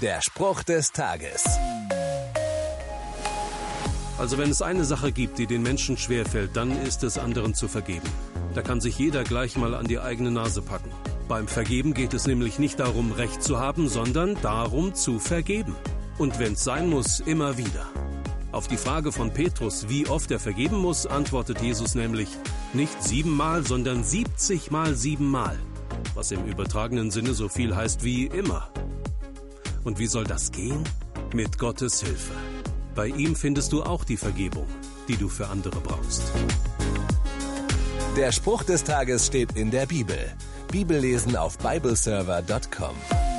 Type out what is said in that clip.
Der Spruch des Tages. Also wenn es eine Sache gibt, die den Menschen schwerfällt, dann ist es anderen zu vergeben. Da kann sich jeder gleich mal an die eigene Nase packen. Beim Vergeben geht es nämlich nicht darum, Recht zu haben, sondern darum zu vergeben. Und wenn's sein muss, immer wieder. Auf die Frage von Petrus, wie oft er vergeben muss, antwortet Jesus nämlich nicht siebenmal, sondern siebzigmal siebenmal. Was im übertragenen Sinne so viel heißt wie immer. Und wie soll das gehen? Mit Gottes Hilfe. Bei ihm findest du auch die Vergebung, die du für andere brauchst. Der Spruch des Tages steht in der Bibel. Bibellesen auf bibleserver.com.